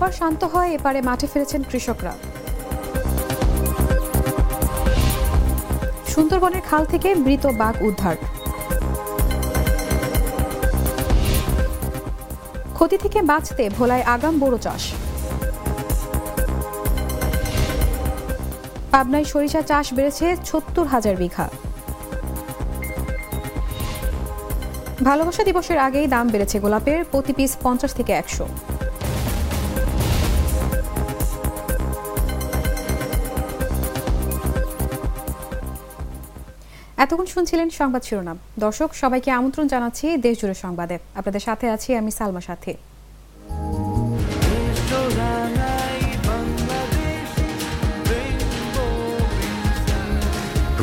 জোয়ার শান্ত হয় এপারে মাঠে ফিরেছেন কৃষকরা। সুন্দরবনের খাল থেকে মৃত বাঘ উদ্ধার। ক্ষতি থেকে বাঁচতে ভোলায় আগাম বোরো চাষ। পাবনায় সরিষা চাষ বেড়েছে সত্তর হাজার বিঘা। ভালোবাসা দিবসের আগেই দাম বেড়েছে গোলাপের, প্রতি পিস পঞ্চাশ থেকে একশো। এতক্ষণ শুনছিলেন সংবাদ শিরোনাম। দর্শক সবাইকে আমন্ত্রণ জানাচ্ছি দেশজুড়ে সংবাদে। আপনাদের সাথে আছি আমি সালমা সাথী।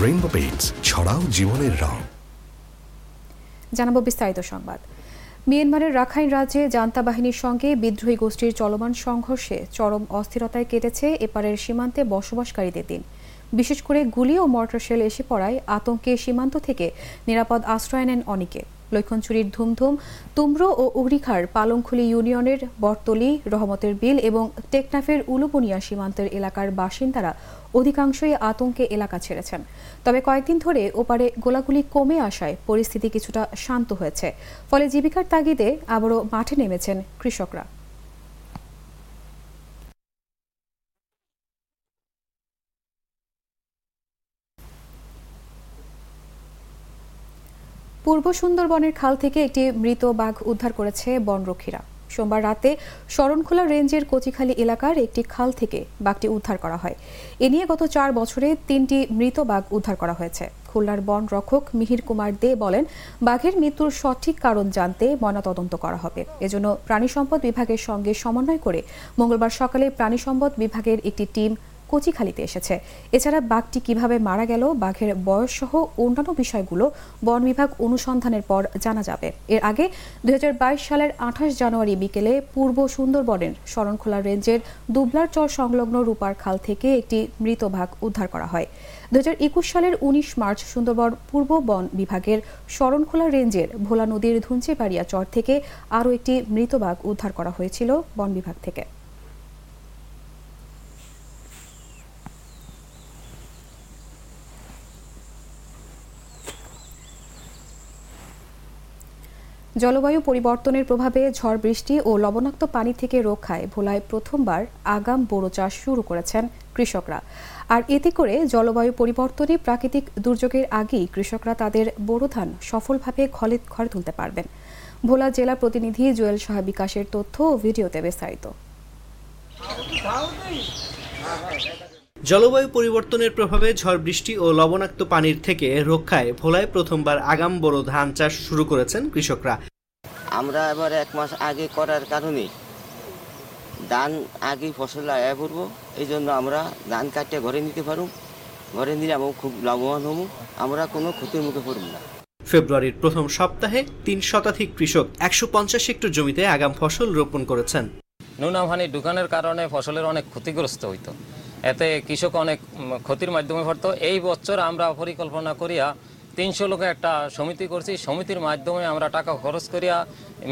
রেইনবো পেইন্টস ছড়াও জীবনের রং। জানাব বিস্তারিত সংবাদ। মিয়ানমারের রাখাইন রাজ্যে জান্তা বাহিনীর সঙ্গে বিদ্রোহী গোষ্ঠীর চলমান সংঘর্ষে চরম অস্থিরতায় কেটেছে এপারের সীমান্তে বসবাসকারীদের দিন। বিশেষ করে গুলি ও মর্টার শেল এসে পড়ায় আতঙ্কে সীমান্ত থেকে নিরাপদ আশ্রয় নেন অনেকে। লক্ষণচুরির ধুমধুম, তুমরো ও উগরিখার পালংখুলি ইউনিয়নের বটতলি, রহমতের বিল এবং টেকনাফের উলুবনিয়া সীমান্তের এলাকার বাসিন্দারা অধিকাংশই আতঙ্কে এলাকা ছেড়েছেন। তবে কয়েকদিন ধরে ওপারে গোলাগুলি কমে আসায় পরিস্থিতি কিছুটা শান্ত হয়েছে। ফলে জীবিকার তাগিদে আবারও মাঠে নেমেছেন কৃষকরা। পূর্ব সুন্দরবনের খাল থেকে একটি মৃত বাঘ উদ্ধার করেছে বনরক্ষীরা। সোমবার রাতে শরণখোলা রেঞ্জের কচিখালী এলাকার একটি খাল থেকে বাঘটি উদ্ধার করা হয়। এ নিয়ে গত চার বছরে তিনটি মৃত বাঘ উদ্ধার করা হয়েছে। খুলনার বন রক্ষক মিহির কুমার দে বলেন, বাঘের মৃত্যুর সঠিক কারণ জানতে ময়নাতদন্ত করা হবে। এজন্য প্রাণী সম্পদ বিভাগের সঙ্গে সমন্বয় করে মঙ্গলবার সকালে প্রাণী সম্পদ বিভাগের একটি টিম কচিখালিতে এসেছে। এছাড়া বাঘটি কীভাবে মারা গেল, বাঘের বয়স সহ অন্যান্য বিষয়গুলো বন বিভাগ অনুসন্ধানের পর জানা যাবে। এর আগে দুই হাজার বাইশ সালের আঠাশ জানুয়ারি বিকেলে পূর্ব সুন্দরবনের শরণখোলা রেঞ্জের দুবলার চর সংলগ্ন রূপার খাল থেকে একটি মৃত বাঘ উদ্ধার করা হয়। দুই হাজার একুশ সালের উনিশ মার্চ সুন্দরবন পূর্ব বন বিভাগের শরণখোলা রেঞ্জের ভোলা নদীর ধুঞ্চেপাড়িয়া চর থেকে আরও একটি মৃত বাঘ উদ্ধার করা হয়েছিল বন বিভাগ থেকে। জলবায়ু পরিবর্তনের প্রভাবে ঝড় বৃষ্টি ও লবণাক্ত পানি থেকে রক্ষায় ভোলায় প্রথমবার আগাম বোরো চাষ শুরু করেছেন কৃষকরা। আর এতে করে জলবায়ু পরিবর্তনে প্রাকৃতিক দুর্যোগের আগেই কৃষকরা তাদের বোরো ধান সফলভাবে ঘরে ঘরে তুলতে পারবেন। ভোলা জেলা প্রতিনিধি জুয়েল সাহা বিকাশের তথ্য ও ভিডিওতে বিস্তারিত। জলবায়ু পরিবর্তনের প্রভাবে ঝড় বৃষ্টি ও লবণাক্ত পানির থেকে রক্ষায় ভোলায় প্রথমবার আগাম বড় ধান চাষ শুরু করেছেন কৃষকরা। আমরা এবার এক মাস আগে করার কারণে ধান আগে ফসল আয়া পড়ব এই জন্য আমরা ধান কাটিয়ে ঘরে নিতে পারুম ঘরে নিলে আমরা খুব লাভবান হব আমরা কোনো ক্ষতির মুখে পড়ব না। ফেব্রুয়ারির প্রথম সপ্তাহে তিন শতাধিক কৃষক একশো পঞ্চাশ হেক্টর জমিতে আগাম ফসল রোপণ করেছেন। নুনাভানি ঢুকানোর কারণে ফসলের অনেক ক্ষতিগ্রস্ত হইতো। এতে কৃষক অনেক ক্ষতির মাধ্যমে পড়তো এই বছর আমরা পরিকল্পনা করিয়া তিনশো লোকে একটা সমিতি করছি। সমিতির মাধ্যমে আমরা টাকা খরচ করিয়া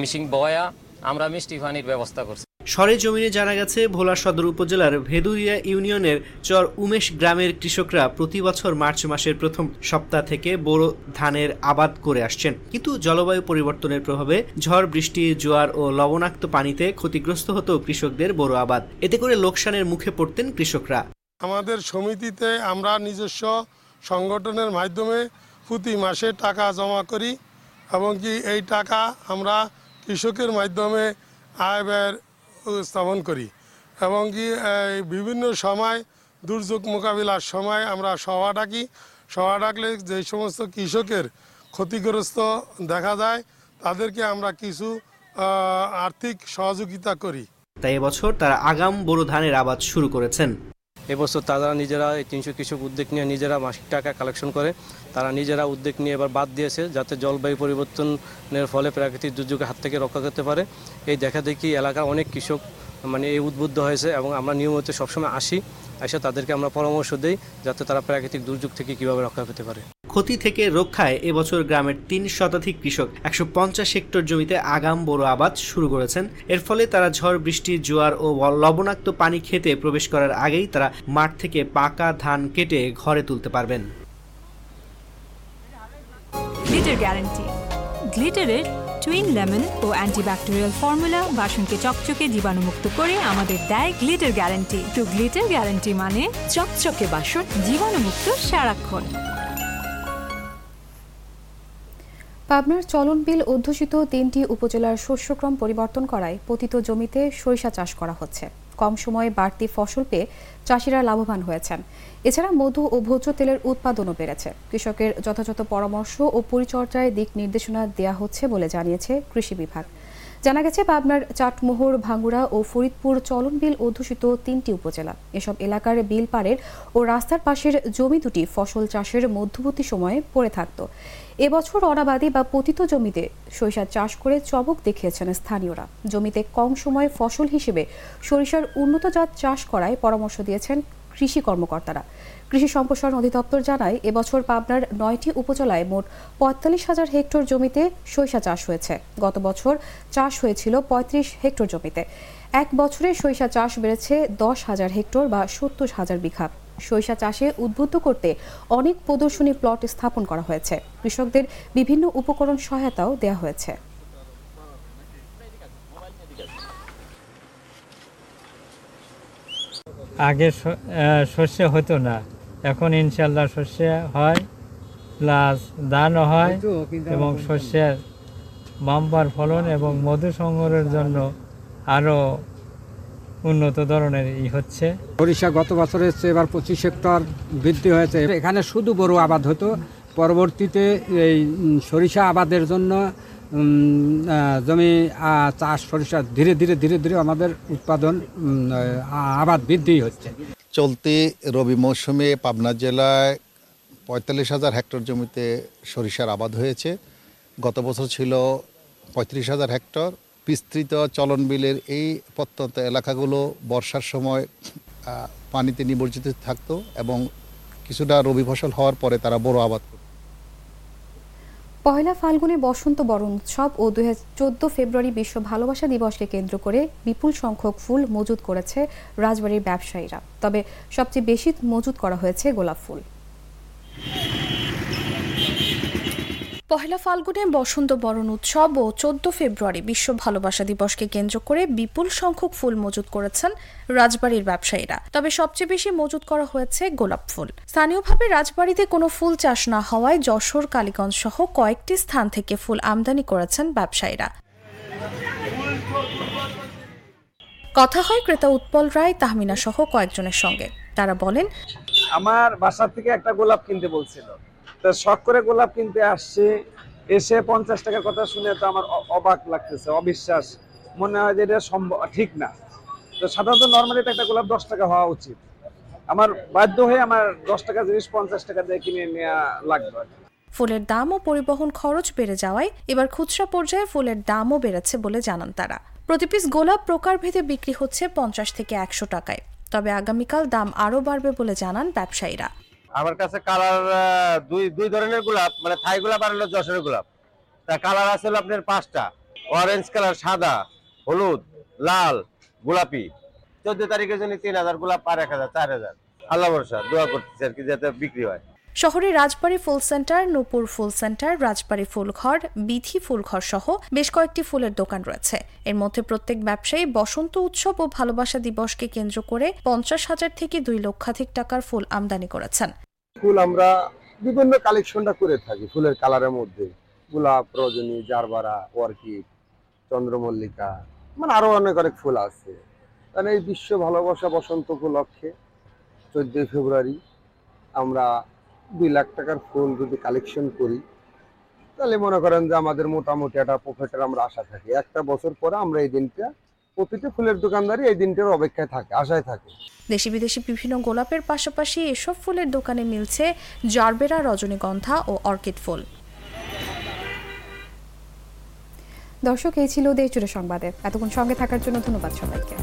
মিশিং বয়া, আমরা মিষ্টি পানির ব্যবস্থা করছি। সরে জমিনে জানা গেছে, ভোলা সদর উপজেলার ভেদুরিয়া ইউনিয়নের চর উমেশ গ্রামের কৃষকরা প্রতি বছর মার্চ মাসের প্রথম সপ্তাহ থেকে বোরো ধানের আবাদ করে আসছেন। কিন্তু জলবায়ু পরিবর্তনের প্রভাবে ঝড়, বৃষ্টি, জোয়ার ও লবণাক্ত পানিতে ক্ষতিগ্রস্ত হতো কৃষকদের বোরো আবাদ। এতে করে লোকসানের মুখে পড়তেন কৃষকরা। আমাদের সমিতিতে আমরা নিজস্ব সংগঠনের মাধ্যমে প্রতি মাসে টাকা জমা করি এবং কি এই টাকা আমরা কৃষকের মাধ্যমে আয় ব্যয়ের স্থাপন করি এবং কি বিভিন্ন সময় দুর্যোগ মোকাবিলার সময় আমরা সভা ডাকি। সভা ডাকলে যে সমস্ত কৃষকের ক্ষতিগ্রস্ত দেখা যায়, তাদেরকে আমরা কিছু আর্থিক সহযোগিতা করি। তাই এবছর তারা আগাম বোরো ধানের আবাদ শুরু করেছেন। এবছর তারা নিজেরা এই তিনশো কৃষক উদ্যোগ নিয়ে নিজেরা মাসিক টাকা কালেকশন করে। তারা নিজেরা উদ্যোগ নিয়ে এবার বাদ দিয়েছে যাতে জলবায়ু পরিবর্তনের ফলে প্রাকৃতিক দুর্যোগের হাত থেকে রক্ষা করতে পারে। এই দেখা দেখি এলাকার অনেক কৃষক মানে এই উদ্বুদ্ধ হয়েছে এবং আমরা নিয়মিত সবসময় আসি, এসে তাদেরকে আমরা পরামর্শ দিই যাতে তারা প্রাকৃতিক দুর্যোগ থেকে কীভাবে রক্ষা পেতে পারে। ক্ষতি থেকে রক্ষায় এবছর গ্রামের তিন শতাধিক কৃষক একশো পঞ্চাশ হেক্টর জমিতে আগাম বড় আবাদ শুরু করেছেন। এর ফলে তারা ঝড়, বৃষ্টি, জোয়ার ও লবণাক্ত পানি খেতে প্রবেশ করার আগেই তারা মাঠ থেকে পাকা ধান কেটে ঘরে তুলতে পারবেন। গ্লিটার গ্যারান্টি গ্লিটারের টুইন লেমন ও অ্যান্টিব্যাকটেরিয়াল ফর্মুলা বাসনকে চকচকে জীবাণুমুক্ত করে আমাদের দেয় গ্লিটার গ্যারান্টি তো গ্লিটার গ্যারান্টি মানে চকচকে বাসন, জীবাণুমুক্ত সারাক্ষণ। পাবনার চলনবিল অধ্যুষিত তিনটি উপজেলার শস্যক্রম পরিবর্তন করায় পতিত জমিতে সরিষা চাষ করা হচ্ছে। কম সময়ে বাড়তি ফসল পেয়ে চাষিরা লাভবান হয়েছেন। এছাড়া মধু ও ভোজ্য তেলের উৎপাদনও বেড়েছে। কৃষকের যথাযথ পরামর্শ ও পরিচর্যায় দিক নির্দেশনা দেওয়া হচ্ছে বলে জানিয়েছে কৃষি বিভাগ। জানা গেছে, পাবনার চাটমোহর, ভাঙ্গুড়া ও ফরিদপুর চলনবিল অধ্যুষিত তিনটি উপজেলা। এসব এলাকার বিল পাড়ের ও রাস্তার পাশের জমি দুটি ফসল চাষের মধ্যবর্তী সময়ে পড়ে থাকত। এবছর অনাবাদী বা পতিত জমিতে সরিষা চাষ করে চমক দেখিয়েছেন স্থানীয়রা। জমিতে কম সময়ে ফসল হিসেবে সরিষার উন্নত জাত চাষ করায় পরামর্শ দিয়েছেন কৃষি কর্মকর্তারা। কৃষি সম্প্রসারণ অধিদপ্তর জানায়, এবছর পাবনার নয়টি উপজেলায় মোট পঁয়তাল্লিশ হাজার হেক্টর জমিতে সরিষা চাষ হয়েছে। গত বছর চাষ হয়েছিল পঁয়ত্রিশ হেক্টর জমিতে। এক বছরে সরিষা চাষ বেড়েছে দশ হাজার হেক্টর বা সত্তর হাজার বিঘা। সরিষা চাষে উদ্বুদ্ধ করতে অনেক প্রদর্শনী প্লট স্থাপন করা হয়েছে। কৃষকদের বিভিন্ন উপকরণ সহায়তাও দেওয়া হয়েছে। আগে আহ, শস্য হতো না। এখন ইনশাল্লাহ শস্য হয় প্লাস ধানও হয় এবং শস্যের বাম্পার ফলন এবং মধু সংগ্রহের জন্য আরও উন্নত ধরনের ই হচ্ছে। সরিষা গত বছরের চেয়ে এবার পঁচিশ হেক্টর বৃদ্ধি হয়েছে। এখানে শুধু বড় আবাদ হতো। পরবর্তীতে এই সরিষা আবাদের জন্য জমি চাষ সরিষা ধীরে ধীরে ধীরে ধীরে আমাদের উৎপাদন আবাদ বৃদ্ধি হচ্ছে। চলতি রবি মৌসুমে পাবনা জেলায় পঁয়তাল্লিশ হাজার হেক্টর জমিতে সরিষার আবাদ হয়েছে। গত বছর ছিল পঁয়ত্রিশ হাজার হেক্টর। বিস্তৃত চলন বিলের এই প্রত্যন্ত এলাকাগুলো বর্ষার সময় পানিতে নিমজ্জিত থাকতো এবং কিছুটা রবি ফসল হওয়ার পরে তারা বড় আবাদ করত। পয়লা ফাল্গুনে বসন্ত বরণ উৎসব ও দুই চোদ্দ ফেব্রুয়ারি বিশ্ব ভালোবাসা দিবসকে কেন্দ্র করে বিপুল সংখ্যক ফুল মজুত করেছে রাজবাড়ির ব্যবসায়ীরা। তবে সবচেয়ে বেশি মজুত করা হয়েছে গোলাপ ফুল। পহেলা ফাল্গুনে বসন্ত বরণ উৎসব ও চোদ্দ ফেব্রুয়ারি বিশ্ব ভালোবাসা দিবসকে কেন্দ্র করে বিপুল সংখ্যক ফুল মজুত করেছেন রাজবাড়ির ব্যবসায়ীরা। তবে সবচেয়ে বেশি মজুত করা হয়েছে গোলাপ ফুল। স্থানীয়ভাবে রাজবাড়িতে কোনো ফুল চাষ না হওয়ায় যশোর, কালীগঞ্জ সহ কয়েকটি স্থান থেকে ফুল আমদানি করেছেন ব্যবসায়ীরা। কথা হয় ক্রেতা উৎপল রায়, তাহমিনা সহ কয়েকজনের সঙ্গে। তারা বলেন, আমার বাসা থেকে একটা গোলাপ কিনতে বলছিল। তো শখ করে গোলাপ কিনতে আসছে। এসে পঞ্চাশ টাকার কথা শুনে তো আমার অবাক লাগতেছে, অবিশ্বাস। মনে হয় যে এটা সম্ভব ঠিক না। তো সাধারণত নর্মালি একটা গোলাপ দশ টাকা হওয়া উচিত। আমার বাধ্য হয়ে আমার দশ টাকা জিনিস পঞ্চাশ টাকা দিয়ে কিনে নেওয়া লাগবে। ফুলের দাম ও পরিবহন খরচ বেড়ে যাওয়ায় এবার খুচরা পর্যায়ে ফুলের দামও বেড়েছে বলে জানান তারা। প্রতি পিস গোলাপ প্রকারভেদে বিক্রি হচ্ছে পঞ্চাশ থেকে একশো টাকায়। তবে আগামীকাল দাম আরও বাড়বে বলে জানান ব্যবসায়ীরা। আমার কাছে কালার দুই দুই ধরনের গোলাপ মানে থাই গোলাপ আর হলো যশোরের গোলাপ। তা কালার আছে হলো আপনার পাঁচটা। অরেঞ্জ কালার সাদা, হলুদ, লাল, গোলাপি। চোদ্দ তারিখের জন্য তিন হাজার গোলাপ, আর এক হাজার, চার হাজার। আল্লাহ ভরসা, দোয়া করতেছি আর কি, যাতে বিক্রি হয়। শহরে রাজবাড়ী ফুল সেন্টার, নূপুর ফুল সেন্টার, রাজবাড়ী ফুলঘর বিথি ফুলঘর সহ বেশ কয়েকটি ফুলের দোকান রয়েছে। এর মধ্যে প্রত্যেক ব্যবসায়ী বসন্ত উৎসব ও ভালোবাসা দিবসকে কেন্দ্র করে পঞ্চাশ হাজার থেকে দুই লক্ষাধিক টাকার ফুল আমদানি করেছেন। ফুল আমরা বিভিন্ন কালেকশনটা করে থাকি, ফুলের কালারের মধ্যে। গোলাপ, রজনী, জারবারা, অর্কিড, চন্দ্রমল্লিকা মানে আরও অনেক অনেক ফুল আছে। কারণ এই বিশ্ব ভালোবাসা বসন্ত উপলক্ষে চোদ্দই ফেব্রুয়ারি আমরা দুই লাখ টাকার ফুল যদি কালেকশন করি তাহলে মনে করেন যে আমাদের মোটামুটি একটা প্রফিটের আমরা আশা থাকি। একটা বছর পরে আমরা এই দিনটা প্রতিটা ফুলের দোকানদারই এই দিনটার অপেক্ষায় থাকে আশায় থাকে। দেশি বিদেশি বিভিন্ন গোলাপের পাশাপাশি এসব ফুলের দোকানে মিলছে জারবেরা রজনীগন্ধা ও অর্কিড ফুল। দর্শক এই ছিল দেশ জুড়ে সংবাদে। এতক্ষণ সঙ্গে থাকার জন্য ধন্যবাদ সবাইকে।